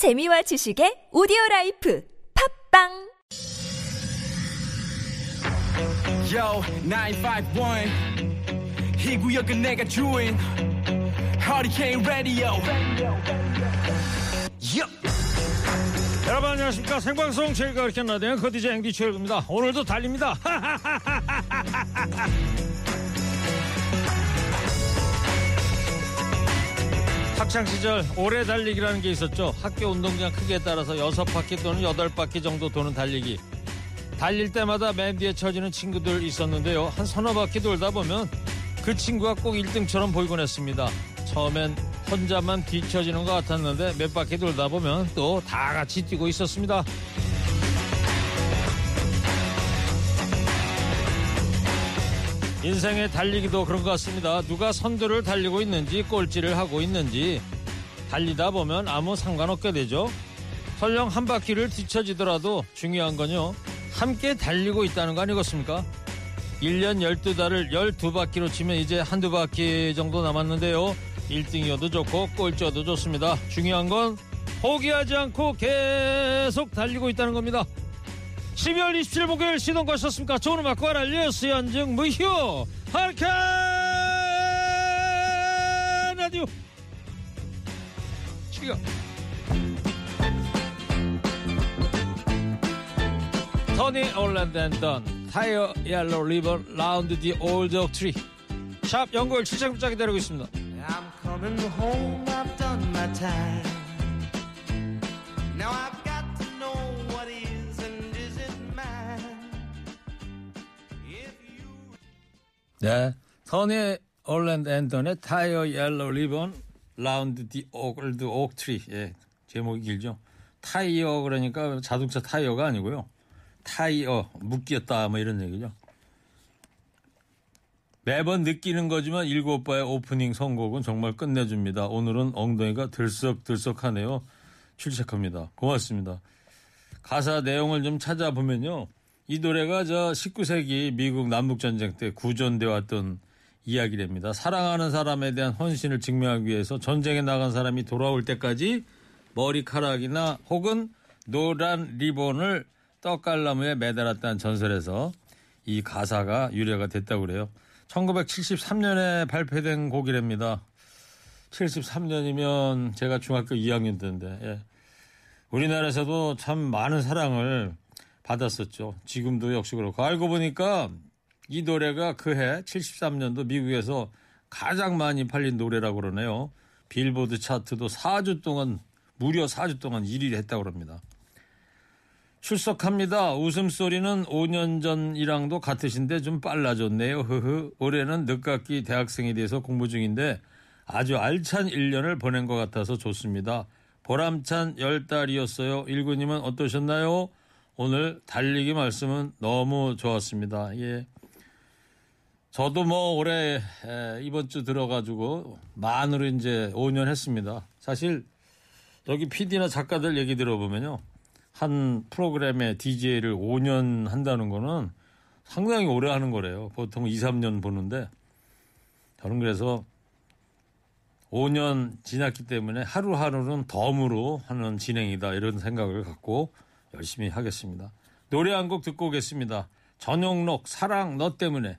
재미와 지식의 오디오 라이프 팝빵 Yo, 951. 이 구역은 내가 주인. Hurricane Radio. Yup. 여러분 안녕하십니까 생방송 제일 가르쳐 나대는 커디제 앵디 최일구입니다 오늘도 달립니다 학창 시절 오래 달리기라는 게 있었죠. 학교 운동장 크기에 따라서 여섯 바퀴 또는 여덟 바퀴 정도 도는 달리기. 달릴 때마다 맨 뒤에 처지는 친구들 있었는데요. 한 서너 바퀴 돌다 보면 그 친구가 꼭 1등처럼 보이곤 했습니다. 처음엔 혼자만 뒤처지는 것 같았는데 몇 바퀴 돌다 보면 또 다 같이 뛰고 있었습니다 인생의 달리기도 그런 것 같습니다. 누가 선두를 달리고 있는지 꼴찌를 하고 있는지 달리다 보면 아무 상관없게 되죠. 설령 한 바퀴를 뒤처지더라도 중요한 건요. 함께 달리고 있다는 거 아니겠습니까? 1년 12달을 12바퀴로 치면 이제 한두 바퀴 정도 남았는데요. 1등이어도 좋고 꼴찌여도 좋습니다. 중요한 건 포기하지 않고 계속 달리고 있다는 겁니다. 12월 27일 목요일 시동 거셨습니까? 좋은 음악과 알려스 연증 무효 하르카 라디오 지금 토니 올랜드 앤던 타이어 옐로 리본 라운드 디 올드 옥트리 샵 연구일 출장부자 기다리고 있습니다 I'm coming home. I've done my time. Now I've 네, 토니 올랜도 앤 던의 Tie a Yellow Ribbon Round the Old Oak Tree 예, 제목이 길죠. Tie a 그러니까 자동차 타이어가 아니고요. Tie a 묶였다 뭐 이런 얘기죠. 매번 느끼는 거지만 일곱 바의 오프닝 선곡은 정말 끝내줍니다. 오늘은 엉덩이가 들썩들썩하네요. 출첵합니다. 고맙습니다. 가사 내용을 좀 찾아보면요. 이 노래가 저 19세기 미국 남북전쟁 때 구전돼 왔던 이야기랍니다. 사랑하는 사람에 대한 헌신을 증명하기 위해서 전쟁에 나간 사람이 돌아올 때까지 머리카락이나 혹은 노란 리본을 떡갈나무에 매달았다는 전설에서 이 가사가 유래가 됐다고 그래요. 1973년에 발표된 곡이랍니다. 73년이면 제가 중학교 2학년 때인데 예. 우리나라에서도 참 많은 사랑을 받았었죠. 지금도 역시 그렇고 알고 보니까 이 노래가 그해 73년도 미국에서 가장 많이 팔린 노래라고 그러네요. 빌보드 차트도 4주 동안 무려 4주 동안 1위를 했다고 합니다. 출석합니다. 웃음소리는 5년 전이랑도 같으신데 좀 빨라졌네요. 흐흐. 올해는 늦깎이 대학생이 돼서 공부 중인데 아주 알찬 1년을 보낸 것 같아서 좋습니다. 보람찬 10달이었어요. 일구님은 어떠셨나요? 오늘 달리기 말씀은 너무 좋았습니다. 예. 저도 뭐 올해 에, 이번 주 들어가지고 만으로 이제 5년 했습니다. 사실 여기 PD나 작가들 얘기 들어보면요. 한 프로그램의 DJ를 5년 한다는 거는 상당히 오래 하는 거래요. 보통 2, 3년 보는데 저는 그래서 5년 지났기 때문에 하루하루는 덤으로 하는 진행이다 이런 생각을 갖고 열심히 하겠습니다. 노래 한 곡 듣고 오겠습니다. 전용록 사랑 너 때문에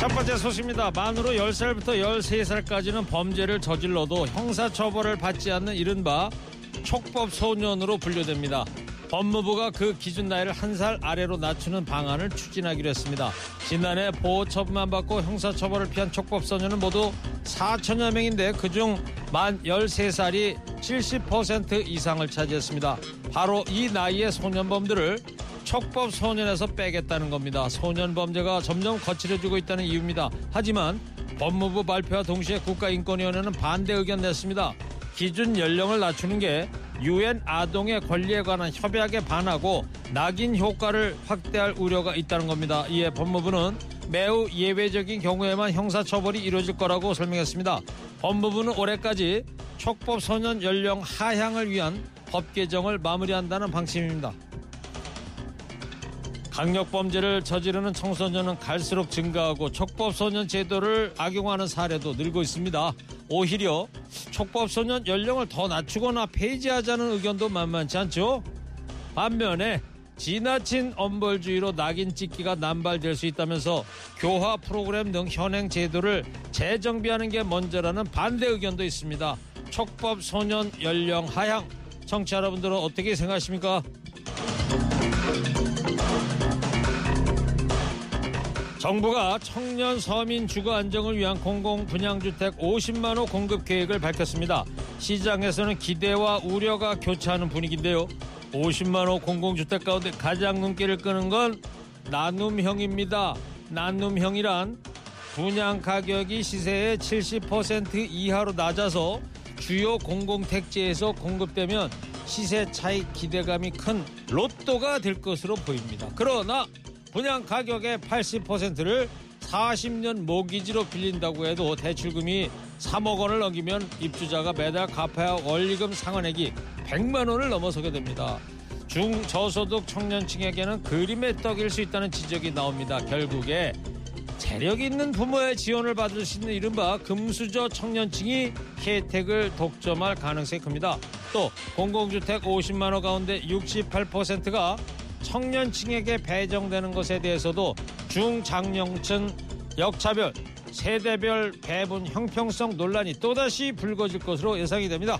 첫 번째 소식입니다. 만으로 10살부터 13살까지는 범죄를 저질러도 형사처벌을 받지 않는 이른바 촉법 소년으로 분류됩니다. 법무부가 그 기준 나이를 한 살 아래로 낮추는 방안을 추진하기로 했습니다. 지난해 보호 처분만 받고 형사처벌을 피한 촉법소년은 모두 4천여 명인데 그중 만 13살이 70% 이상을 차지했습니다. 바로 이 나이의 소년범들을 촉법 소년에서 빼겠다는 겁니다. 소년 범죄가 점점 거칠어지고 있다는 이유입니다. 하지만 법무부 발표와 동시에 국가인권위원회는 반대 의견 냈습니다. 기준 연령을 낮추는 게 유엔 아동의 권리에 관한 협약에 반하고 낙인 효과를 확대할 우려가 있다는 겁니다. 이에 법무부는 매우 예외적인 경우에만 형사처벌이 이루어질 거라고 설명했습니다. 법무부는 올해까지 촉법 소년 연령 하향을 위한 법 개정을 마무리한다는 방침입니다. 강력범죄를 저지르는 청소년은 갈수록 증가하고 촉법소년 제도를 악용하는 사례도 늘고 있습니다. 오히려 촉법소년 연령을 더 낮추거나 폐지하자는 의견도 만만치 않죠. 반면에 지나친 엄벌주의로 낙인 찍기가 남발될 수 있다면서 교화 프로그램 등 현행 제도를 재정비하는 게 먼저라는 반대 의견도 있습니다. 촉법 소년 연령 하향 청취자 여러분들은 어떻게 생각하십니까? 정부가 청년 서민 주거 안정을 위한 공공 분양주택 50만 호 공급 계획을 밝혔습니다. 시장에서는 기대와 우려가 교차하는 분위기인데요. 50만 호 공공주택 가운데 가장 눈길을 끄는 건 나눔형입니다. 나눔형이란 분양 가격이 시세의 70% 이하로 낮아서 주요 공공택지에서 공급되면 시세 차익 기대감이 큰 로또가 될 것으로 보입니다. 그러나 분양 가격의 80%를 40년 모기지로 빌린다고 해도 대출금이 3억 원을 넘기면 입주자가 매달 갚아야 할 원리금 상환액이 100만 원을 넘어서게 됩니다. 중저소득 청년층에게는 그림의 떡일 수 있다는 지적이 나옵니다. 결국에 재력 있는 부모의 지원을 받을 수 있는 이른바 금수저 청년층이 혜택을 독점할 가능성이 큽니다. 또 공공주택 50만 호 가운데 68%가 청년층에게 배정되는 것에 대해서도 중장년층 역차별, 세대별 배분 형평성 논란이 또다시 불거질 것으로 예상이 됩니다.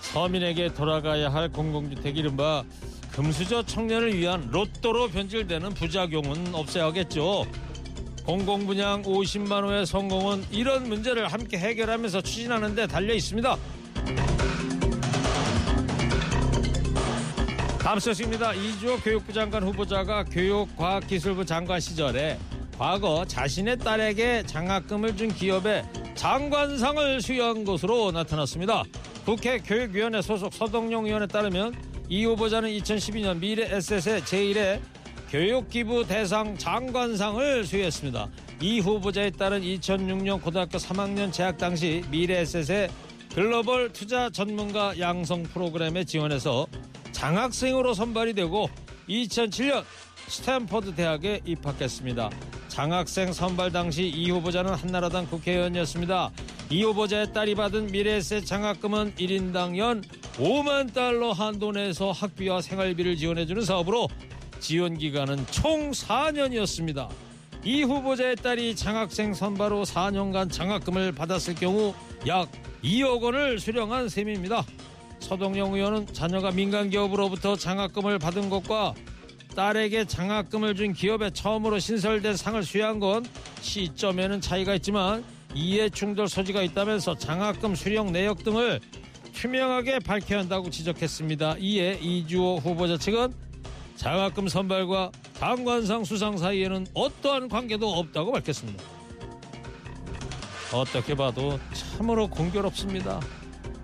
서민에게 돌아가야 할 공공주택 이른바 금수저 청년을 위한 로또로 변질되는 부작용은 없애야겠죠. 공공분양 50만 호의 성공은 이런 문제를 함께 해결하면서 추진하는 데 달려 있습니다. 다음 소식입니다. 이주호 교육부 장관 후보자가 교육과학기술부 장관 시절에 과거 자신의 딸에게 장학금을 준 기업에 장관상을 수여한 것으로 나타났습니다. 국회 교육위원회 소속 서동용 의원에 따르면 이 후보자는 2012년 미래 SS의 제1회 교육기부 대상 장관상을 수여했습니다. 이 후보자에 따른 2006년 고등학교 3학년 재학 당시 미래 SS의 글로벌 투자 전문가 양성 프로그램에 지원해서 장학생으로 선발이 되고 2007년 스탠퍼드 대학에 입학했습니다. 장학생 선발 당시 이 후보자는 한나라당 국회의원이었습니다. 이 후보자의 딸이 받은 미래세 장학금은 1인당 연 5만 달러 한도 내에서 학비와 생활비를 지원해주는 사업으로 지원 기간은 총 4년이었습니다. 이 후보자의 딸이 장학생 선발 후 4년간 장학금을 받았을 경우 약 2억 원을 수령한 셈입니다. 서동영 의원은 자녀가 민간 기업으로부터 장학금을 받은 것과 딸에게 장학금을 준 기업에 처음으로 신설된 상을 수여한 건 시점에는 차이가 있지만 이해 충돌 소지가 있다면서 장학금 수령 내역 등을 투명하게 밝혀야 한다고 지적했습니다. 이에 이주호 후보자 측은 장학금 선발과 장관상 수상 사이에는 어떠한 관계도 없다고 밝혔습니다. 어떻게 봐도 참으로 공교롭습니다.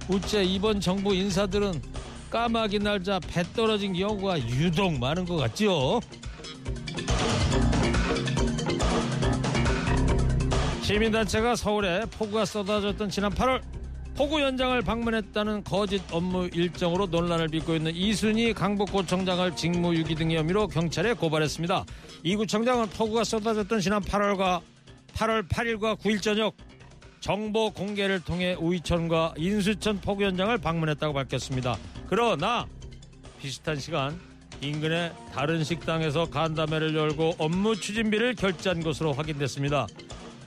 우째 이번 정부 인사들은 까마귀 날자 배 떨어진 경우가 유독 많은 것 같죠? 시민단체가 서울에 폭우가 쏟아졌던 지난 8월 폭우 현장을 방문했다는 거짓 업무 일정으로 논란을 빚고 있는 이순희 강북구청장을 직무유기 등의 혐의로 경찰에 고발했습니다. 이 구청장은 폭우가 쏟아졌던 지난 8월과 8월 8일과 9일 저녁 정보 공개를 통해 우이천과 인수천 폭우 현장을 방문했다고 밝혔습니다. 그러나 비슷한 시간 인근의 다른 식당에서 간담회를 열고 업무 추진비를 결제한 것으로 확인됐습니다.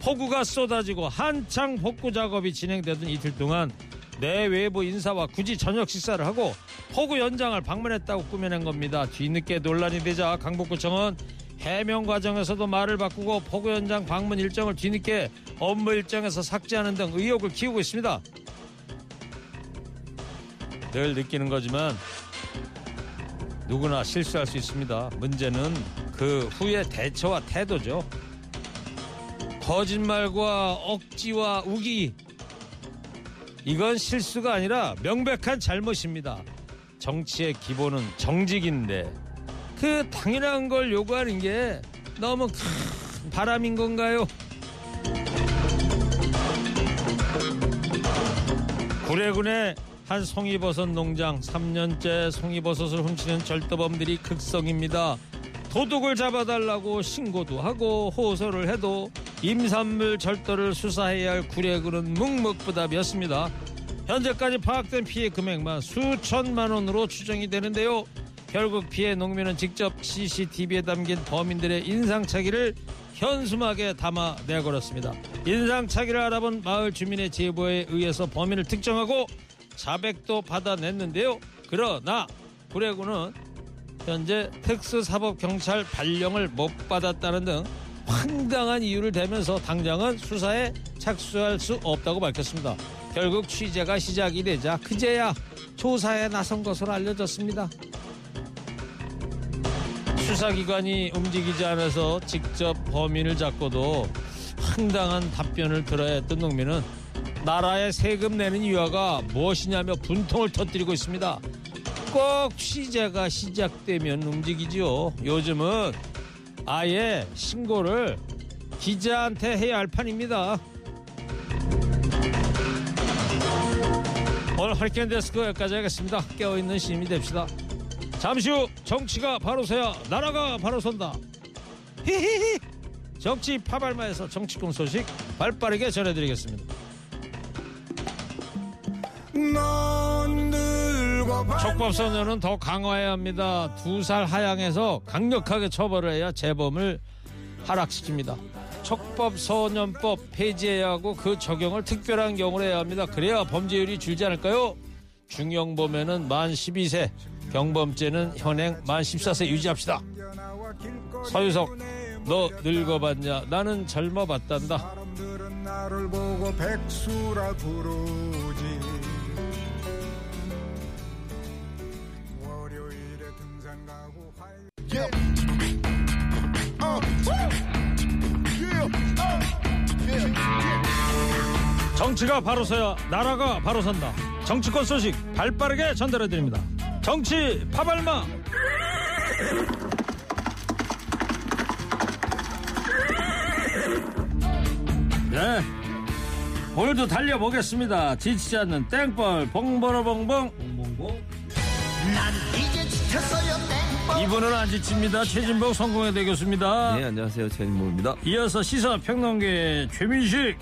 폭우가 쏟아지고 한창 복구 작업이 진행되던 이틀 동안 내외부 인사와 굳이 저녁 식사를 하고 포구 연장을 방문했다고 꾸며낸 겁니다. 뒤늦게 논란이 되자 강북구청은 해명 과정에서도 말을 바꾸고 포구 연장 방문 일정을 뒤늦게 업무 일정에서 삭제하는 등 의혹을 키우고 있습니다. 늘 느끼는 거지만 누구나 실수할 수 있습니다. 문제는 그 후의 대처와 태도죠. 거짓말과 억지와 우기 이건 실수가 아니라 명백한 잘못입니다. 정치의 기본은 정직인데 그 당연한 걸 요구하는 게 너무 큰 바람인 건가요? 구례군의 한 송이버섯 농장 3년째 송이버섯을 훔치는 절도범들이 극성입니다. 도둑을 잡아달라고 신고도 하고 호소를 해도 임산물 절도를 수사해야 할 구례군은 묵묵부답이었습니다. 현재까지 파악된 피해 금액만 수천만 원으로 추정이 되는데요. 결국 피해 농민은 직접 CCTV에 담긴 범인들의 인상착의를 현수막에 담아 내걸었습니다. 인상착의를 알아본 마을 주민의 제보에 의해서 범인을 특정하고 자백도 받아냈는데요. 그러나 구례군은 현재 특수사법경찰 발령을 못 받았다는 등 황당한 이유를 대면서 당장은 수사에 착수할 수 없다고 밝혔습니다. 결국 취재가 시작이 되자 그제야 조사에 나선 것으로 알려졌습니다. 수사기관이 움직이지 않아서 직접 범인을 잡고도 황당한 답변을 들어야 했던 농민은 나라에 세금 내는 이유가 무엇이냐며 분통을 터뜨리고 있습니다. 꼭 취재가 시작되면 움직이죠. 요즘은 아예 신고를 기자한테 해야 할 판입니다. 오늘 허리케인 데스크 여기까지 하겠습니다. 깨어있는 시민이 됩시다. 잠시 후 정치가 바로 서야 나라가 바로 선다. 히히히. 정치 파발마에서 정치권 소식 발빠르게 전해드리겠습니다. 촉법 소년은 더 강화해야 합니다. 두 살 하향해서 강력하게 처벌을 해야 재범을 하락시킵니다. 촉법 소년법 폐지해야 하고 그 적용을 특별한 경우로 해야 합니다. 그래야 범죄율이 줄지 않을까요? 중형범에는 만 12세, 경범죄는 현행 만 14세 유지합시다. 서유석, 너 늙어봤냐? 나는 젊어봤단다. 정치가 바로 서야 나라가 바로 선다. 정치권 소식 발빠르게 전달해 드립니다. 정치 파발마. 네. 오늘도 달려보겠습니다. 지치지 않는 땡벌 봉버러봉봉. 이분은 안 지칩니다. 최진복 성공회대 교수입니다. 네, 안녕하세요. 최진모입니다. 이어서 시사 평론계 최민식.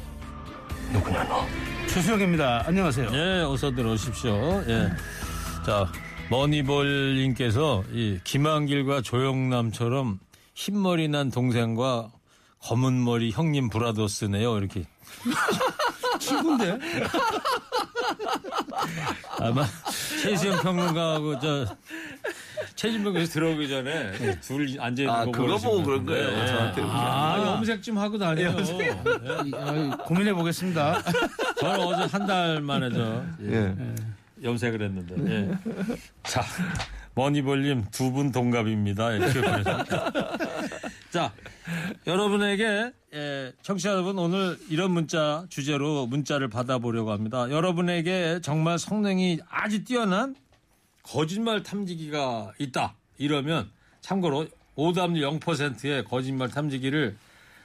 추수영입니다. 안녕하세요. 예, 어서 들어오십시오. 예. 자, 머니볼님께서 이 김한길과 조영남처럼 흰머리 난 동생과 검은 머리 형님 브라더스네요. 이렇게. 친구인데? 아마 최수영 평론가하고 저 최진병 교수 들어오기 전에 둘 앉아 있는 아, 거 그거 보고 그런. 거예요. 저한테. 아, 아. 염색 좀 하고 다녀요. 고민해 보겠습니다. 저는 어제 한 달 만에 저 예, 예. 염색을 했는데. 예. 자, 머니볼님 두 분 동갑입니다. 보내셨습니다. 자, 여러분에게 예, 청취자 여러분 오늘 이런 문자 주제로 문자를 받아보려고 합니다. 여러분에게 정말 성능이 아주 뛰어난 거짓말 탐지기가 있다. 이러면 참고로 오답률 0%의 거짓말 탐지기를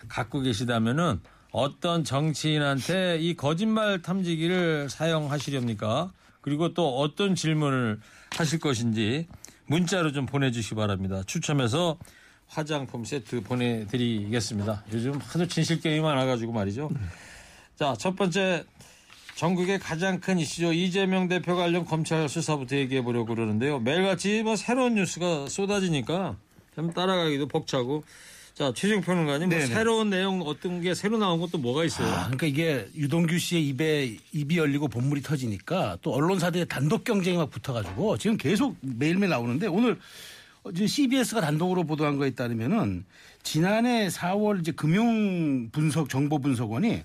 갖고 계시다면은 어떤 정치인한테 이 거짓말 탐지기를 사용하시렵니까? 그리고 또 어떤 질문을 하실 것인지 문자로 좀 보내주시기 바랍니다. 추첨해서 화장품 세트 보내드리겠습니다. 요즘 하도 진실 게임이 많아가지고 말이죠. 자, 첫 번째 전국의 가장 큰 이슈죠. 이재명 대표 관련 검찰 수사부터 얘기해 보려고 그러는데요. 매일같이 뭐 새로운 뉴스가 쏟아지니까 좀 따라가기도 벅차고 자, 최종 평론가님, 뭐. 새로운 내용 어떤 게 새로 나온 것도 뭐가 있어요? 아, 그러니까 이게 유동규 씨의 입에 입이 열리고 본물이 터지니까 또 언론사들의 단독 경쟁이 막 붙어가지고 지금 계속 매일매일 나오는데 오늘 어제 CBS가 단독으로 보도한 거에 따르면은 지난해 4월 이제 금융 분석 정보 분석원이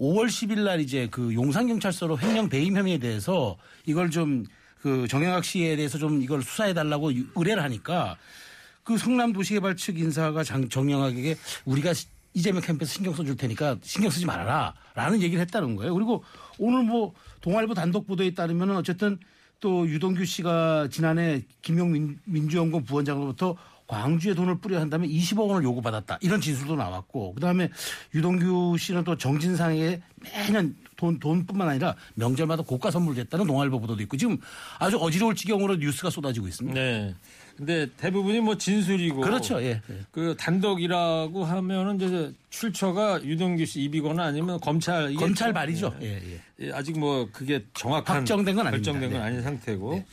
5월 10일 날 이제 그 용산 경찰서로 횡령 배임 혐의에 대해서 이걸 좀 그 정영학 씨에 대해서 좀 이걸 수사해 달라고 의뢰를 하니까 그 성남 도시개발 측 인사가 장, 정영학에게 우리가 시- 이재명 캠프에서 신경 써줄 테니까 신경 쓰지 말아라 라는 얘기를 했다는 거예요. 그리고 오늘 뭐 동아일보 단독 보도에 따르면 어쨌든 또 유동규 씨가 지난해 김용 민주연구원 부원장으로부터 광주에 돈을 뿌려 한다면 20억 원을 요구받았다. 이런 진술도 나왔고 그다음에 유동규 씨는 또 정진상에 매년 돈, 돈뿐만 아니라 명절마다 고가 선물을 했다는 동아일보 보도도 있고 지금 아주 어지러울 지경으로 뉴스가 쏟아지고 있습니다. 네. 근데 대부분이 뭐 진술이고. 그렇죠. 예. 예. 그 단독이라고 하면은 이제 출처가 유동규 씨 입이거나 아니면 검찰 검찰 좀- 말이죠. 예. 예, 예. 예, 아직 뭐 그게 정확한 확정된 건 아닙니다. 결정된 건 네. 아닌 상태고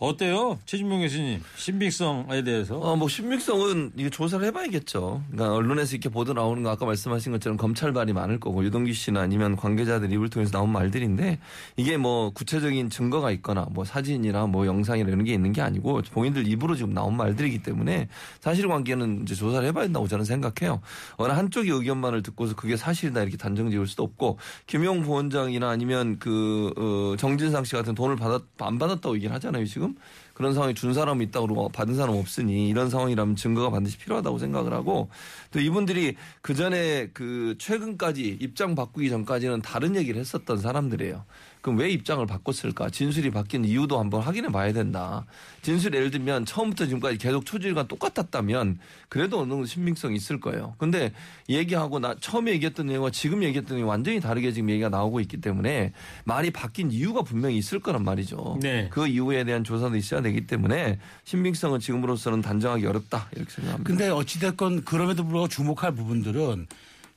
어때요, 최진봉 교수님 신빙성에 대해서? 어, 뭐 신빙성은 이게 조사를 해봐야겠죠. 그러니까 언론에서 이렇게 보도 나오는 거 아까 말씀하신 것처럼 검찰 말이 많을 거고 유동규 씨나 아니면 관계자들 입을 통해서 나온 말들인데 이게 뭐 구체적인 증거가 있거나 뭐 사진이나 뭐 영상이나 이런 게 있는 게 아니고 본인들 입으로 지금 나온 말들이기 때문에 사실 관계는 이제 조사를 해봐야 된다고 저는 생각해요. 어느 한쪽의 의견만을 듣고서 그게 사실이다 이렇게 단정 지을 수도 없고 김용 부원장이나 아니면 그 어, 정진상 씨 같은 돈을 받았 안 받았다고 얘기를 하잖아요 지금. 그런 상황이 준 사람이 있다고 그러고 받은 사람 없으니 이런 상황이라면 증거가 반드시 필요하다고 생각을 하고 또 이분들이 그 전에 그 최근까지 입장 바꾸기 전까지는 다른 얘기를 했었던 사람들이에요. 그럼 왜 입장을 바꿨을까? 진술이 바뀐 이유도 한번 확인해 봐야 된다. 진술 예를 들면 처음부터 지금까지 계속 초질과 똑같았다면 그래도 어느 정도 신빙성이 있을 거예요. 근데 얘기하고 나 처음에 얘기했던 내용과 지금 얘기했던 내용이 완전히 다르게 지금 얘기가 나오고 있기 때문에 말이 바뀐 이유가 분명히 있을 거란 말이죠. 네. 그 이유에 대한 조사도 있어야 되기 때문에 신빙성은 지금으로서는 단정하기 어렵다 이렇게 생각합니다. 근데 어찌됐건 그럼에도 불구하고 주목할 부분들은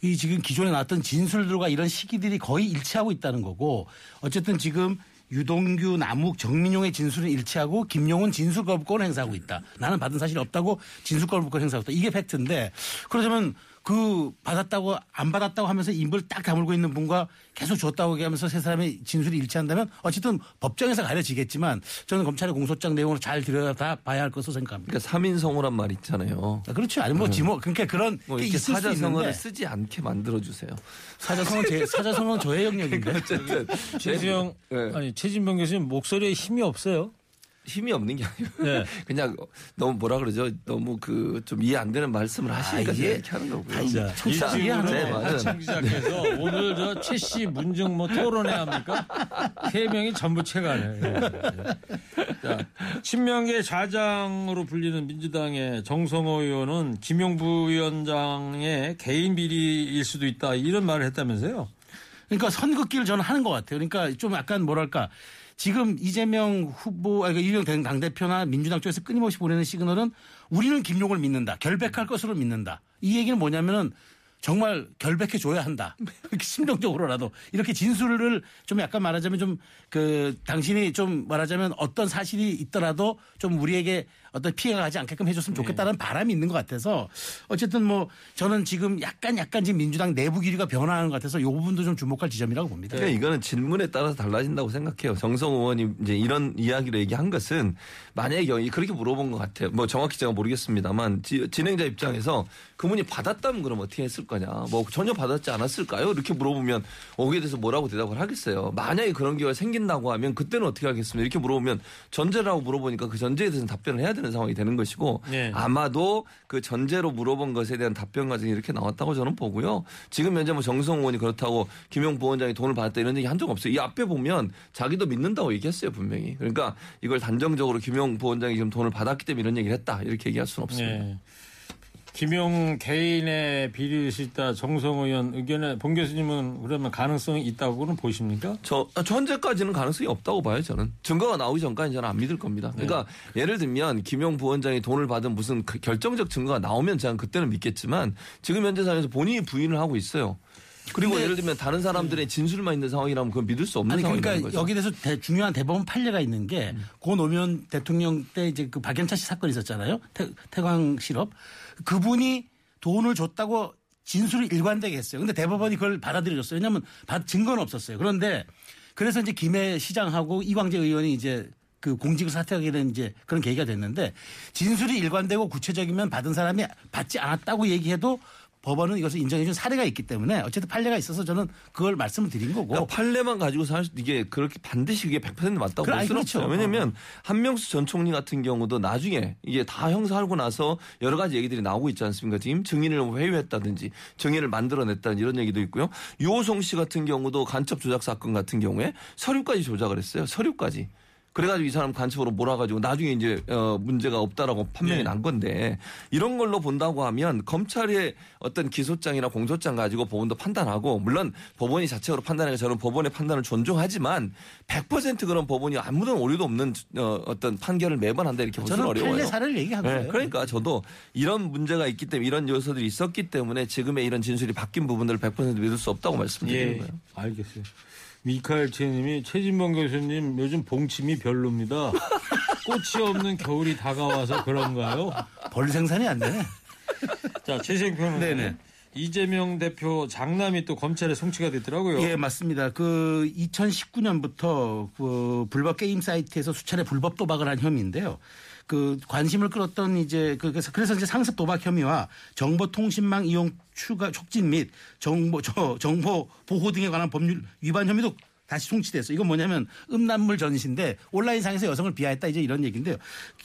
이 지금 기존에 나왔던 진술들과 이런 시기들이 거의 일치하고 있다는 거고 어쨌든 지금 유동규, 남욱, 정민용의 진술은 일치하고 김용은 진술 거부권을 행사하고 있다. 나는 받은 사실이 없다고 진술 거부권을 행사하고 있다. 이게 팩트인데 그러자면 그 받았다고 안 받았다고 하면서 입을 딱 다물고 있는 분과 계속 줬다고 얘기하면서 세 사람의 진술이 일치한다면 어쨌든 법정에서 가려지겠지만 저는 검찰의 공소장 내용을 잘 들여다 봐야 할 것으로 생각합니다. 그러니까 3인성우란 말 있잖아요. 아, 그렇지. 아니, 뭐, 지모, 그러니까 그런 뭐게 이렇게 사자성어를 있는데 쓰지 않게 만들어 주세요. 사자성어는 제, 사자성어는 저의 영역인데. 어쨌든 최수영 네. 아니 최진봉 교수님 목소리에 힘이 없어요. 힘이 없는 게 아니고 네. 그냥 너무 뭐라 그러죠? 너무 그 좀 이해 안 되는 말씀을 하시니까 아, 제가 이게- 이렇게 하는 거고요. 아, 이제 청취자 자, 이해하는 네, 기자께서 오늘 저 최씨 문중 뭐 토론회 합니까? 세 명이 전부 채가네. 예, 예. 자, 친명계 좌장으로 불리는 민주당의 정성호 의원은 김용부 위원장의 개인 비리일 수도 있다 이런 말을 했다면서요? 그러니까 선긋기를 저는 하는 것 같아요. 그러니까 좀 약간 뭐랄까. 지금 이재명 후보, 아니, 그러니까 이재명 당대표나 민주당 쪽에서 끊임없이 보내는 시그널은 우리는 김용을 믿는다. 결백할 것으로 믿는다. 이 얘기는 뭐냐면은 정말 결백해 줘야 한다. 심정적으로라도 이렇게 진술을 좀 약간 말하자면 좀 그 당신이 좀 말하자면 어떤 사실이 있더라도 좀 우리에게 어떤 피해가 가지 않게끔 해줬으면 좋겠다는 바람이 있는 것 같아서 어쨌든 뭐 저는 지금 약간 약간 지금 민주당 내부 기류가 변화하는 것 같아서 이 부분도 좀 주목할 지점이라고 봅니다. 그러니까 이거는 질문에 따라서 달라진다고 생각해요. 정성 의원이 이제 이런 이야기를 얘기한 것은 만약에 그렇게 물어본 것 같아요. 뭐 정확히 제가 모르겠습니다만 지- 진행자 입장에서 그분이 받았다면 그럼 어떻게 했을 거냐. 뭐 전혀 받았지 않았을까요? 이렇게 물어보면 거기에 대해서 뭐라고 대답을 하겠어요. 만약에 그런 기회가 생긴다고 하면 그때는 어떻게 하겠습니까? 이렇게 물어보면 전제라고 물어보니까 그 전제에 대해서 답변을 해야 되는 상황이 되는 것이고 네. 아마도 그 전제로 물어본 것에 대한 답변 과정이 이렇게 나왔다고 저는 보고요. 지금 현재 뭐 정성 의원이 그렇다고 김용 부원장이 돈을 받았다 이런 얘기 한 적 없어요. 이 앞에 보면 자기도 믿는다고 얘기했어요 분명히. 그러니까 이걸 단정적으로 김용 부원장이 지금 돈을 받았기 때문에 이런 얘기를 했다 이렇게 얘기할 수는 없습니다. 네. 김용 개인의 비리일 수 있다 정성 의원 의견에 봉 교수님은 그러면 가능성이 있다고는 보십니까? 저, 아, 저 현재까지는 가능성이 없다고 봐요, 저는. 증거가 나오기 전까지 저는 안 믿을 겁니다. 그러니까 예를 들면 김용 부원장이 돈을 받은 무슨 그 결정적 증거가 나오면 저는 그때는 믿겠지만 지금 현재 상황에서 본인이 부인을 하고 있어요. 그리고 예를 들면 다른 사람들의 진술만 있는 상황이라면 그건 믿을 수 없는 아니 그러니까 거죠. 여기 대해서 대- 중요한 대법원 판례가 있는 게고 노무현 대통령 때 이제 그 박연차 씨 사건이 있었잖아요. 태, 태광 실업 그분이 돈을 줬다고 진술을 일관되게 했어요. 근데 대법원이 그걸 받아들여줬어요. 왜냐하면 받- 증거는 없었어요. 그런데 그래서 이제 김해 시장하고 이광재 의원이 이제 그 공직을 사퇴하게 된 이제 그런 계기가 됐는데 진술이 일관되고 구체적이면 받은 사람이 받지 않았다고 얘기해도 법원은 이것을 인정해 준 사례가 있기 때문에 어쨌든 판례가 있어서 저는 그걸 말씀을 드린 거고 그러니까 판례만 가지고 살 수- 이게 그렇게 반드시 그게 100% 맞다고 그래, 볼 수는 그렇죠. 없어요. 왜냐하면 한명수 전 총리 같은 경우도 나중에 이게 다 형사하고 나서 여러 가지 얘기들이 나오고 있지 않습니까? 지금 증인을 회유했다든지 증인을 만들어냈다는 이런 얘기도 있고요. 유호성 씨 같은 경우도 간첩 조작 사건 같은 경우에 서류까지 조작을 했어요. 서류까지. 그래가지고 이 사람 간첩으로 몰아가지고 나중에 이제 어 문제가 없다라고 판명이 네. 난 건데 이런 걸로 본다고 하면 검찰의 어떤 기소장이나 공소장 가지고 법원도 판단하고 물론 법원이 자체로 판단하니까 저는 법원의 판단을 존중하지만 100% 그런 법원이 아무런 오류도 없는 어, 어떤 판결을 매번 한다 이렇게 보기는 저는 어려워요. 판례 사례를 얘기한 네, 거예요. 그러니까 저도 이런 문제가 있기 때문에 이런 요소들이 있었기 때문에 지금의 이런 진술이 바뀐 부분들을 100% 믿을 수 없다고 말씀드리는 예, 거예요. 알겠어요. 미카엘 채님이 최진범 교수님 요즘 봉침이 별로입니다. 꽃이 없는 겨울이 다가와서 그런가요? 벌 생산이 안 되네. 자, 최생평은 네네. 이재명 대표 장남이 또 검찰에 송치가 됐더라고요. 예, 맞습니다. 그 2019년부터 그 불법 게임 사이트에서 수차례 불법 도박을 한 혐의인데요. 그 관심을 끌었던 이제 그- 그래서 그래서 이제 상습 도박 혐의와 정보통신망 이용 추가 촉진 및 정보 저 정보 보호 등에 관한 법률 위반 혐의도 다시 송치됐어. 이건 뭐냐면 음란물 전시인데 온라인상에서 여성을 비하했다 이제 이런 얘기인데요.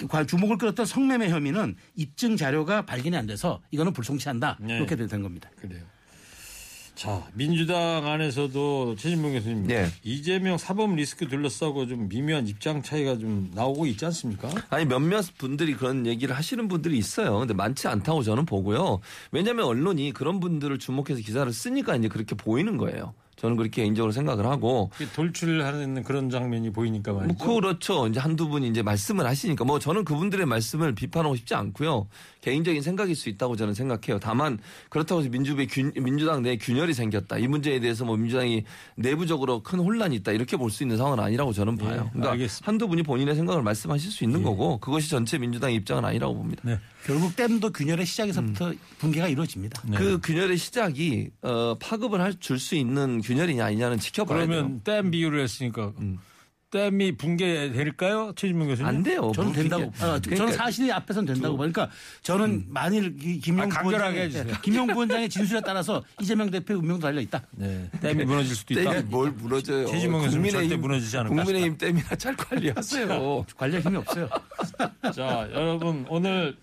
관- 주목을 끌었던 성매매 혐의는 입증 자료가 발견이 안 돼서 이거는 불송치한다. 네. 이렇게 된 겁니다. 그래요. 자, 민주당 안에서도 최진봉 교수님, 네. 이재명 사법 리스크 둘러싸고 좀 미묘한 입장 차이가 좀 나오고 있지 않습니까? 아니 몇몇 분들이 그런 얘기를 하시는 분들이 있어요. 근데 많지 않다고 저는 보고요. 왜냐하면 언론이 그런 분들을 주목해서 기사를 쓰니까 이제 그렇게 보이는 거예요. 저는 그렇게 개인적으로 생각을 하고 돌출하는 그런 장면이 보이니까 뭐 말이죠. 그렇죠. 이제 한두 분이 이제 말씀을 하시니까 뭐 저는 그분들의 말씀을 비판하고 싶지 않고요. 개인적인 생각일 수 있다고 저는 생각해요. 다만 그렇다고 해서 민주배 균- 민주당 내에 균열이 생겼다. 이 문제에 대해서 뭐 민주당이 내부적으로 큰 혼란이 있다. 이렇게 볼 수 있는 상황은 아니라고 저는 봐요. 예, 그러니까 알겠습니다. 한두 분이 본인의 생각을 말씀하실 수 있는 거고 그것이 전체 민주당의 입장은 아니라고 봅니다. 네. 결국 댐도 균열의 시작에서부터 붕괴가 이루어집니다. 네. 그 균열의 시작이 어, 파급을 줄수 있는 균열이냐 아니냐는 지켜봐야 돼요. 그러면 댐 비유를 했으니까 댐이 붕괴될까요? 최진봉 교수님? 안 돼요. 저는 뭐 된다고. 아, 그러니까 저는 사실이 앞에서는 된다고 봐. 그러니까 저는 만일 이 김용 아, 부원장의, 해주세요. 김용 부원장의 진술에 따라서 이재명 대표의 운명도 달려 있다. 네. 댐이 무너질 수도 있다. 댐이 뭘 무너져요. 최진봉 교수님 절대 무너지지 않을 국민의힘 댐이나 잘 관리하세요. 관리할 힘이 없어요. 자, 여러분 오늘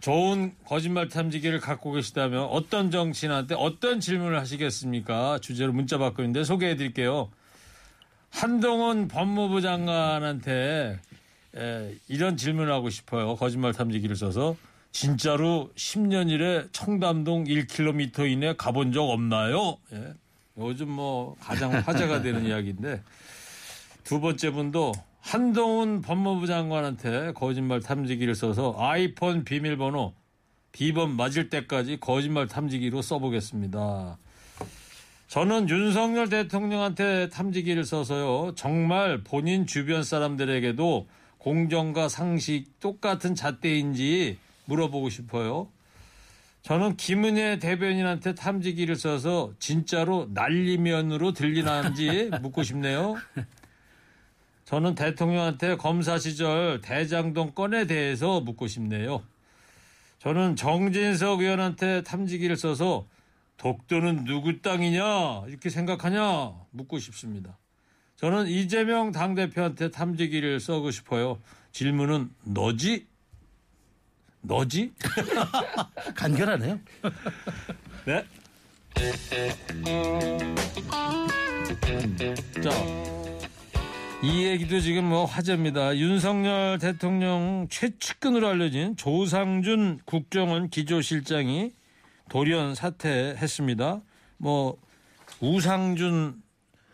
좋은 거짓말 탐지기를 갖고 계시다면 어떤 정치인한테 어떤 질문을 하시겠습니까? 주제로 문자 받고 있는데 소개해 드릴게요. 한동훈 법무부 장관한테 에, 이런 질문을 하고 싶어요. 거짓말 탐지기를 써서 진짜로 10년 이래 청담동 1km 이내 가본 적 없나요? 예. 요즘 뭐 가장 화제가 되는 이야기인데 두 번째 분도 한동훈 법무부 장관한테 거짓말 탐지기를 써서 아이폰 비밀번호 비번 맞을 때까지 거짓말 탐지기로 써보겠습니다. 저는 윤석열 대통령한테 탐지기를 써서요. 정말 본인 주변 사람들에게도 공정과 상식 똑같은 잣대인지 물어보고 싶어요. 저는 김은혜 대변인한테 탐지기를 써서 진짜로 난리면으로 들리는지 묻고 싶네요. 저는 대통령한테 검사 시절 대장동 건에 대해서 묻고 싶네요. 저는 정진석 의원한테 탐지기를 써서 독도는 누구 땅이냐 이렇게 생각하냐 묻고 싶습니다. 저는 이재명 당대표한테 탐지기를 써고 싶어요. 질문은 너지? 너지? 간결하네요. 네. 자, 이 얘기도 지금 뭐 화제입니다. 윤석열 대통령 최측근으로 알려진 조상준 국정원 기조실장이 돌연 사퇴했습니다. 뭐 우상준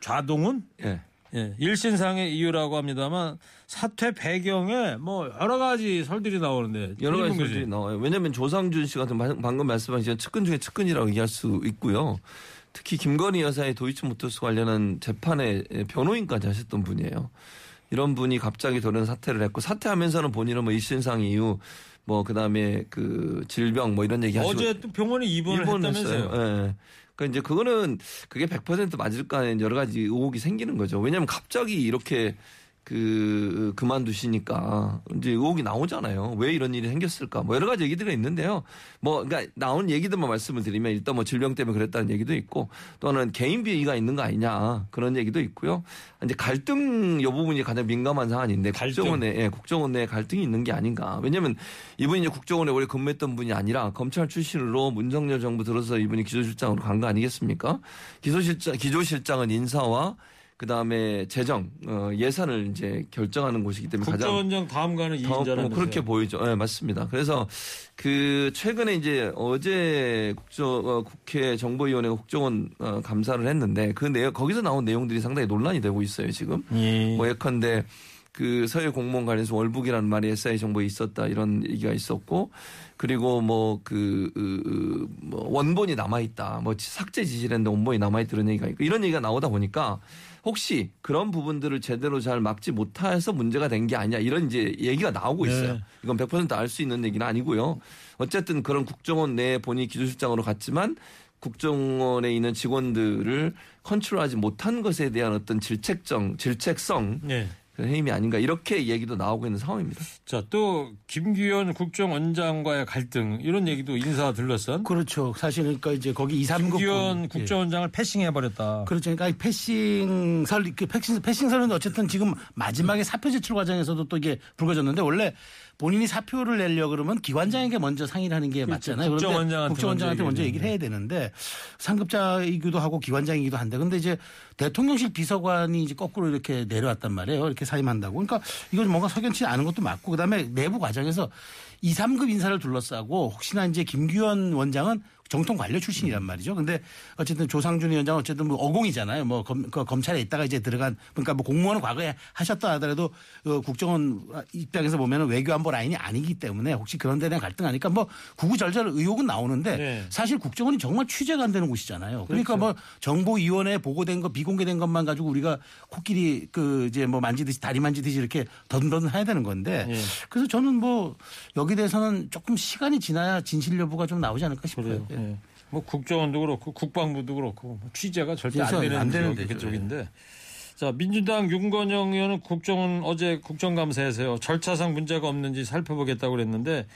좌동은 예. 예, 일신상의 이유라고 합니다만 사퇴 배경에 뭐 여러 가지 설들이 나오는데 여러 가지 교수님. 나와요. 왜냐하면 조상준 씨 같은 방- 방금 말씀하신 측근 중에 측근이라고 얘기할 수 있고요. 특히 김건희 여사의 도이치모터스 관련한 재판에 변호인까지 하셨던 분이에요. 이런 분이 갑자기 돌연 사퇴를 했고 사퇴하면서는 본인은 뭐 일신상 이유 뭐 그다음에 그 질병 뭐 이런 얘기 하시고 어제 또 병원에 입원을 했다면서요. 예. 그러니까 이제 그거는 그게 100% 맞을까 하는 여러 가지 의혹이 생기는 거죠. 왜냐하면 갑자기 이렇게 그 그만두시니까 이제 의혹이 나오잖아요. 왜 이런 일이 생겼을까? 뭐 여러 가지 얘기들이 있는데요. 뭐 그러니까 나온 얘기들만 말씀을 드리면 일단 뭐 질병 때문에 그랬다는 얘기도 있고 또 하나는 개인 비위가 있는 거 아니냐 그런 얘기도 있고요. 이제 갈등 요 부분이 가장 민감한 사안인데 갈등. 국정원에 예, 국정원 내에 갈등이 있는 게 아닌가. 왜냐하면 이분이 이제 국정원에 오래 근무했던 분이 아니라 검찰 출신으로 문정열 정부 들어서 이분이 기조실장으로 간 거 아니겠습니까? 기조실장 기조실장은 인사와 그 다음에 재정 어, 예산을 이제 결정하는 곳이기 때문에 가장 국정원장 다음 가는 더 이인자라면서요. 뭐 그렇게 보이죠. 네, 맞습니다. 그래서 그 최근에 이제 어제 국정 어, 국회 정보위원회 국정원 어, 감사를 했는데 그 내용 거기서 나온 내용들이 상당히 논란이 되고 있어요 지금. 예. 뭐 예컨대 그 서해 공무원 관련해서 월북이라는 말이 SI 정보에 있었다 이런 얘기가 있었고 그리고 뭐그 그, 뭐 원본이 남아 있다 뭐 삭제 지시를 했는데 원본이 남아 있다 이런 얘기가 있고 이런 얘기가 나오다 보니까 혹시 그런 부분들을 제대로 잘 막지 못해서 문제가 된 게 아니냐 이런 이제 얘기가 나오고 있어요. 네. 이건 100%알 수 있는 얘기는 아니고요. 어쨌든 그런 국정원 내 본인이 기조실장으로 갔지만 국정원에 있는 직원들을 컨트롤하지 못한 것에 대한 어떤 질책정, 질책성 예. 그런 해임이 아닌가 이렇게 얘기도 나오고 있는 상황입니다. 자, 또 김규현 국정원장과의 갈등 이런 얘기도 인사 들렀선. 그렇죠. 사실 그러니까 이제 거기 2, 3급 김규현 국정원장을 패싱해 버렸다. 그렇죠. 그러니까 이 패싱설, 그 패싱, 패싱설은 어쨌든 지금 마지막에 사표 제출 과정에서도 또 이게 불거졌는데 원래 본인이 사표를 내려 그러면 기관장에게 먼저 상의를 하는 게 맞잖아요. 그런데 국정원장한테 국정원장한테 먼저 먼저 얘기를 얘기를 해야 되는데 상급자이기도 하고 기관장이기도 한데 근데 이제 대통령실 비서관이 이제 거꾸로 이렇게 내려왔단 말이에요. 이렇게 사임한다고. 그러니까 이건 뭔가 석연치 않은 것도 맞고 그다음에 내부 과정에서 2, 3급 인사를 둘러싸고 혹시나 이제 김규현 원장은 정통 관료 출신이란 말이죠. 근데 어쨌든 조상준 위원장은 어쨌든 뭐 어공이잖아요. 뭐 검, 그 검찰에 있다가 이제 들어간 그러니까 뭐 공무원은 과거에 하셨다 하더라도 어, 국정원 입장에서 보면은 외교안보 라인이 아니기 때문에 혹시 그런 데에 대한 갈등 아니까 뭐 구구절절 의혹은 나오는데 네. 사실 국정원이 정말 취재가 안 되는 곳이잖아요. 그러니까 뭐 정보위원회에 보고된 거 비공개된 것만 가지고 우리가 코끼리 그 이제 뭐 만지듯이 다리 만지듯이 이렇게 더듬더듬 해야 되는 건데 예. 그래서 저는 뭐 여기 대해서는 조금 시간이 지나야 진실 여부가 좀 나오지 않을까 싶어요. 그래요. 예. 예. 뭐 국정원도 그렇고 국방부도 그렇고 뭐 취재가 절대 안 되는, 안 되는 데죠. 그쪽인데. 자 민주당 윤건영 의원은 국정원 어제 국정감사에서요 절차상 문제가 없는지 살펴보겠다고 그랬는데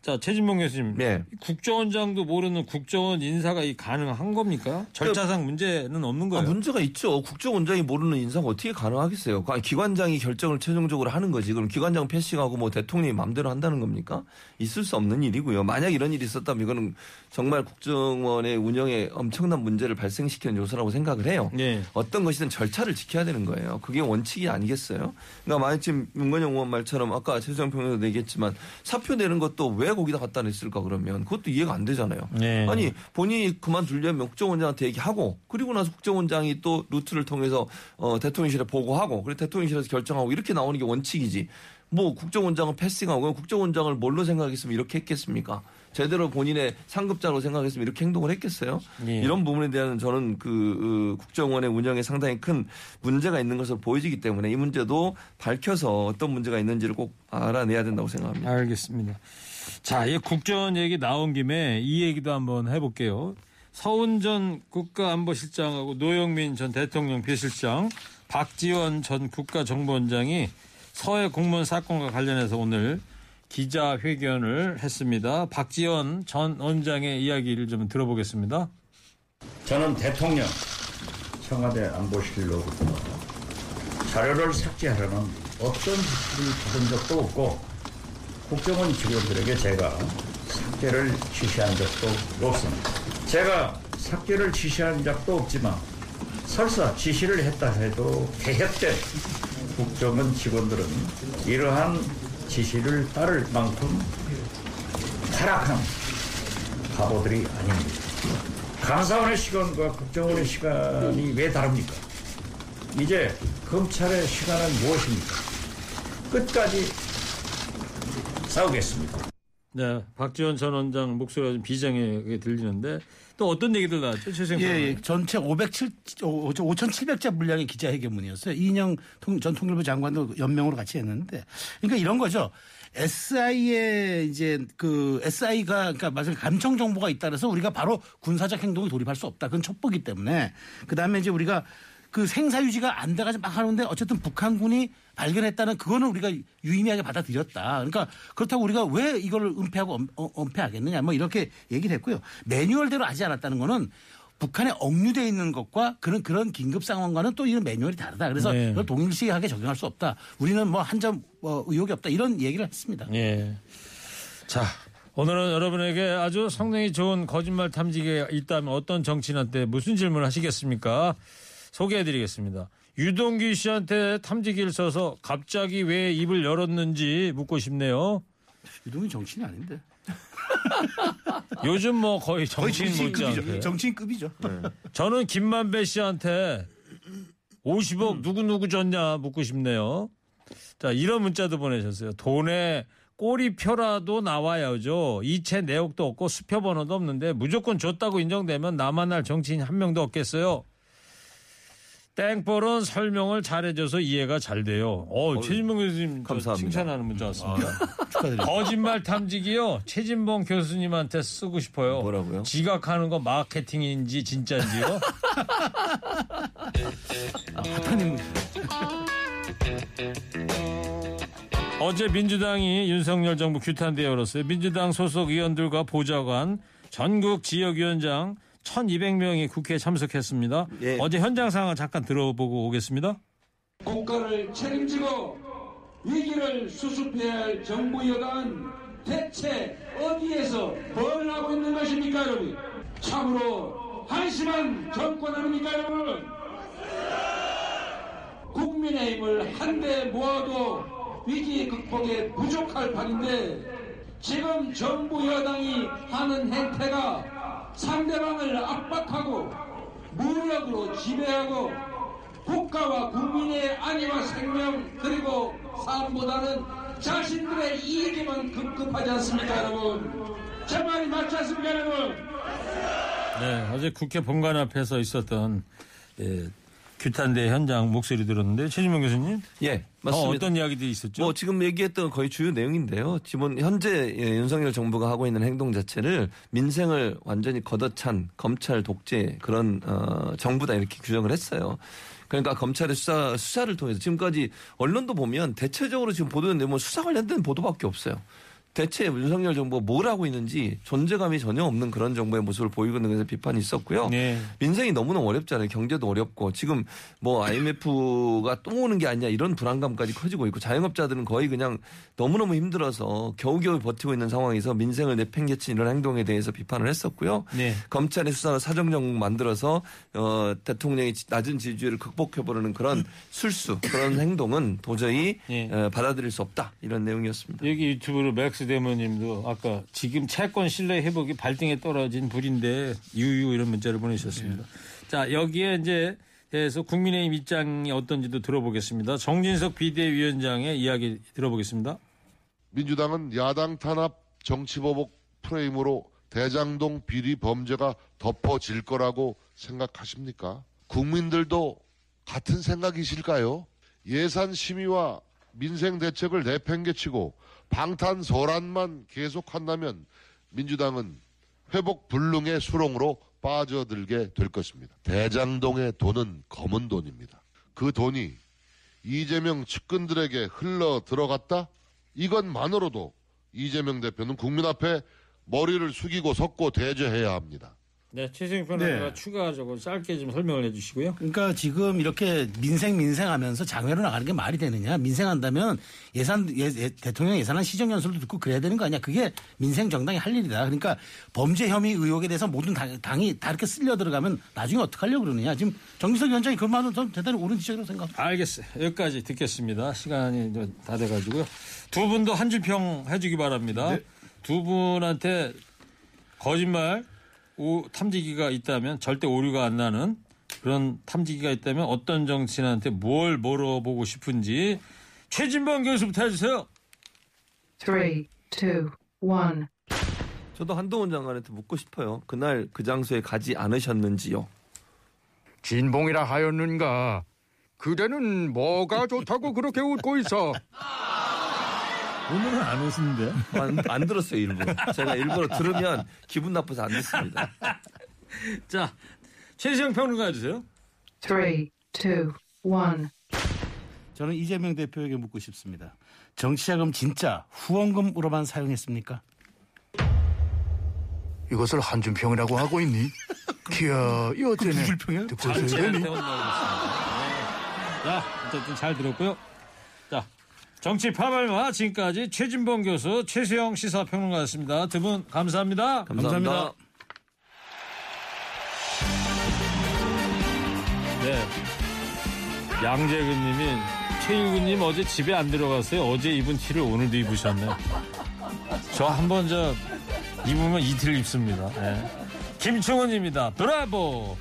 자 최진봉 교수님 네. 국정원장도 모르는 국정원 인사가 이 가능한 겁니까? 절차상 문제는 없는 아, 거예요. 문제가 있죠. 국정원장이 모르는 인사가 어떻게 가능하겠어요? 기관장이 결정을 최종적으로 하는 거지. 그럼 기관장 패싱하고 뭐 대통령이 마음대로 한다는 겁니까? 있을 수 없는 일이고요. 만약 이런 일이 있었다면 이거는 정말 국정원의 운영에 엄청난 문제를 발생시키는 요소라고 생각을 해요. 네. 어떤 것이든 절차를 지켜야 되는 거예요. 그게 원칙이 아니겠어요? 그러니까 만약 지금 문건영 의원 말처럼 아까 최수영 평론도 얘기했지만 사표 내는 것도 왜 거기다 갖다 냈을까 그러면 그것도 이해가 안 되잖아요. 네. 아니 본인이 그만두려면 국정원장한테 얘기하고 그리고 나서 국정원장이 또 루트를 통해서 어, 대통령실에 보고하고 그리고 대통령실에서 결정하고 이렇게 나오는 게 원칙이지. 뭐 국정원장은 패싱하고 국정원장을 뭘로 생각했으면 이렇게 했겠습니까? 제대로 본인의 상급자로 생각했으면 이렇게 행동을 했겠어요? 예. 이런 부분에 대한 저는 그 어, 국정원의 운영에 상당히 큰 문제가 있는 것으로 보여지기 때문에 이 문제도 밝혀서 어떤 문제가 있는지를 꼭 알아내야 된다고 생각합니다. 알겠습니다. 자, 이 국정원 얘기 나온 김에 이 얘기도 한번 해볼게요. 서훈 전 국가안보실장하고 노영민 전 대통령 비실장, 박지원 전 국가정보원장이 서해 공무원 사건과 관련해서 오늘 기자회견을 했습니다. 박지원 전 원장의 이야기를 좀 들어보겠습니다. 저는 대통령 청와대 안보실로부터 자료를 삭제하라는 어떤 지시를 받은 적도 없고 국정원 직원들에게 제가 삭제를 지시한 적도 없습니다. 제가 삭제를 지시한 적도 없지만 설사 지시를 했다 해도 개혁된 국정원 직원들은 이러한 지시를 따를 만큼 타락한 바보들이 아닙니다. 감사원의 시간과 국정원의 시간이 왜 다릅니까? 이제 검찰의 시간은 무엇입니까? 끝까지 싸우겠습니다. 네, 박지원 전 원장 목소리가 좀 비장하게 들리는데 또 어떤 얘기들 나왔죠, 최생 예, 예. 전체 507, 5,700자 분량의 기자회견문이었어요. 이인영 통- 전 통일부 장관도 연명으로 같이 했는데. 그러니까 이런 거죠. SI의 이제 그 SI가 그러니까 맞을 감청 정보가 있다 그래서 우리가 바로 군사적 행동을 돌입할 수 없다. 그건 첩보기 때문에. 그다음에 이제 우리가 그 생사 유지가 안 돼가지고 막 하는데 어쨌든 북한군이 발견했다는 그거는 우리가 유의미하게 받아들였다. 그러니까 그렇다고 우리가 왜 이걸 은폐하고 엄- 어, 은폐하겠느냐 뭐 이렇게 얘기를 했고요. 매뉴얼대로 하지 않았다는 거는 북한에 억류돼 있는 것과 그런 그런 긴급 상황과는 또 이런 매뉴얼이 다르다. 그래서 네. 이걸 동일시하게 적용할 수 없다. 우리는 뭐 한 점 의혹이 없다. 이런 얘기를 했습니다. 예. 자, 오늘은 여러분에게 아주 성능이 좋은 거짓말 탐지기가 있다면 어떤 정치인한테 무슨 질문을 하시겠습니까? 소개해드리겠습니다. 유동규 씨한테 탐지기를 써서 갑자기 왜 입을 열었는지 묻고 싶네요. 유동이 정치인이 아닌데. 요즘 뭐 거의 정치인 못지않게. 정치인급이죠. 정치인급이죠. 저는 김만배 씨한테 50억 음. 누구누구 줬냐 묻고 싶네요. 자, 이런 문자도 보내셨어요. 돈에 꼬리표라도 나와야죠. 이체 내역도 없고 수표 번호도 없는데 무조건 줬다고 인정되면 나만 할 정치인 한 명도 없겠어요. 땡벌은 설명을 잘해줘서 이해가 잘 돼요. 어, 최진봉 교수님 저 감사합니다. 칭찬하는 문자 왔습니다. 축하드립니다. 거짓말 탐지기요. 최진봉 교수님한테 쓰고 싶어요. 뭐라고요? 지각하는 거 마케팅인지 진짜인지요? 하타님 어제 민주당이 윤석열 정부 규탄대 열었어요. 민주당 소속 의원들과 보좌관, 전국 지역위원장 1,200명이 국회에 참석했습니다. 예. 어제 현장 상황 잠깐 들어보고 오겠습니다. 국가를 책임지고 위기를 수습해야 할 정부 여당은 대체 어디에서 뭘 하고 있는 것입니까 여러분 참으로 한심한 정권 아닙니까 여러분 국민의힘을 한데 모아도 위기 극복에 부족할 판인데 지금 정부 여당이 하는 행태가 상대방을 압박하고 무력으로 지배하고 국가와 국민의 안위와 생명 그리고 삶보다는 자신들의 이익에만 급급하지 않습니까 여러분? 제 말이 맞지 않습니까 여러분? 네, 어제 국회 본관 앞에서 있었던 예, 규탄대 현장 목소리 들었는데 최진봉 교수님 예, 맞습니다. 어, 어떤 이야기들이 있었죠? 뭐 지금 얘기했던 거의 주요 내용인데요. 지금 현재 예, 윤석열 정부가 하고 있는 행동 자체를 민생을 완전히 걷어찬 검찰 독재 그런 어, 정부다 이렇게 규정을 했어요. 그러니까 검찰의 수사 수사를 통해서 지금까지 언론도 보면 대체적으로 지금 보도는 뭐 수사 관련된 보도밖에 없어요. 대체 윤석열 정부가 뭘 하고 있는지 존재감이 전혀 없는 그런 정부의 모습을 보이고 있는 것에 비판이 있었고요. 네. 민생이 너무나 어렵잖아요. 경제도 어렵고 지금 뭐 IMF가 또 오는 게 아니냐 이런 불안감까지 커지고 있고 자영업자들은 거의 그냥 너무너무 힘들어서 겨우겨우 버티고 있는 상황에서 민생을 내팽개친 이런 행동에 대해서 비판을 했었고요. 네. 검찰의 수사가 사정정국 만들어서 어, 대통령의 지- 낮은 지지율을 극복해버리는 그런 술수 그런 행동은 도저히 예. 어, 받아들일 수 없다 이런 내용이었습니다. 여기 유튜브로 맥스 대모님도 아까 지금 채권 신뢰 회복이 발등에 떨어진 불인데 유유 이런 문자를 보내셨습니다. 자 여기에 이제 대해서 국민의힘 입장이 어떤지도 들어보겠습니다. 정진석 비대위원장의 이야기 들어보겠습니다. 민주당은 야당 탄압 정치보복 프레임으로 대장동 비리 범죄가 덮어질 거라고 생각하십니까? 국민들도 같은 생각이실까요? 예산 심의와 민생 대책을 내팽개치고 방탄소란만 계속한다면 민주당은 회복 불능의 수렁으로 빠져들게 될 것입니다. 대장동의 돈은 검은 돈입니다. 그 돈이 이재명 측근들에게 흘러 들어갔다? 이것만으로도 이재명 대표는 국민 앞에 머리를 숙이고 섰고 대저해야 합니다. 네, 최승희 변호사가 네. 추가적으로 짧게 좀 설명을 해주시고요. 그러니까 지금 이렇게 민생 민생하면서 장외로 나가는 게 말이 되느냐? 민생한다면 예산 예, 예, 대통령 예산안 시정 연설도 듣고 그래야 되는 거 아니야? 그게 민생 정당이 할 일이다. 그러니까 범죄 혐의 의혹에 대해서 모든 당, 당이 다 이렇게 쓸려 들어가면 나중에 어떻게 하려고 그러느냐? 지금 정기석 위원장이 그 말은 좀 대단히 옳은 지적이라고 생각합니다. 알겠어요. 여기까지 듣겠습니다. 시간이 이제 다 돼가지고요. 두 분도 한 줄 평 해주기 바랍니다. 두 분한테 거짓말 오- 탐지기가 있다면 절대 오류가 안 나는 그런 탐지기가 있다면 어떤 정치인한테 뭘 물어보고 싶은지 최진범 교수부터 해주세요. Three, two, one. 저도 한동훈 장관한테 묻고 싶어요. 그날 그 장소에 가지 않으셨는지요. 진봉이라 하였는가? 그대는 뭐가 좋다고 그렇게 웃고 있어? 오늘은 안 웃는데. 안, 안 들었어요 일부러. 제가 일부러 들으면 기분 나빠서 안 듣습니다. 자, 최시영 평론가 해주세요. Three, two, one. 저는 이재명 대표에게 묻고 싶습니다. 정치자금 진짜 후원금으로만 사용했습니까? 이것을 한준평이라고 하고 있니? 기야, 이 어째네? 누굴 평이야? 잘, 벌써 잘 이러니? 대원 나오고 있습니다. 네. 자, 어쨌든 잘 들었고요. 자, 정치 파발마 지금까지 최진봉 교수, 최수영 시사평론가였습니다. 두 분 감사합니다. 감사합니다. 감사합니다. 네. 양재근님이 최일구님 어제 집에 안 들어갔어요. 어제 입은 티를 오늘도 입으셨네. 저 한 번 저 입으면 이틀 입습니다. 네. 김충훈입니다. 브라보.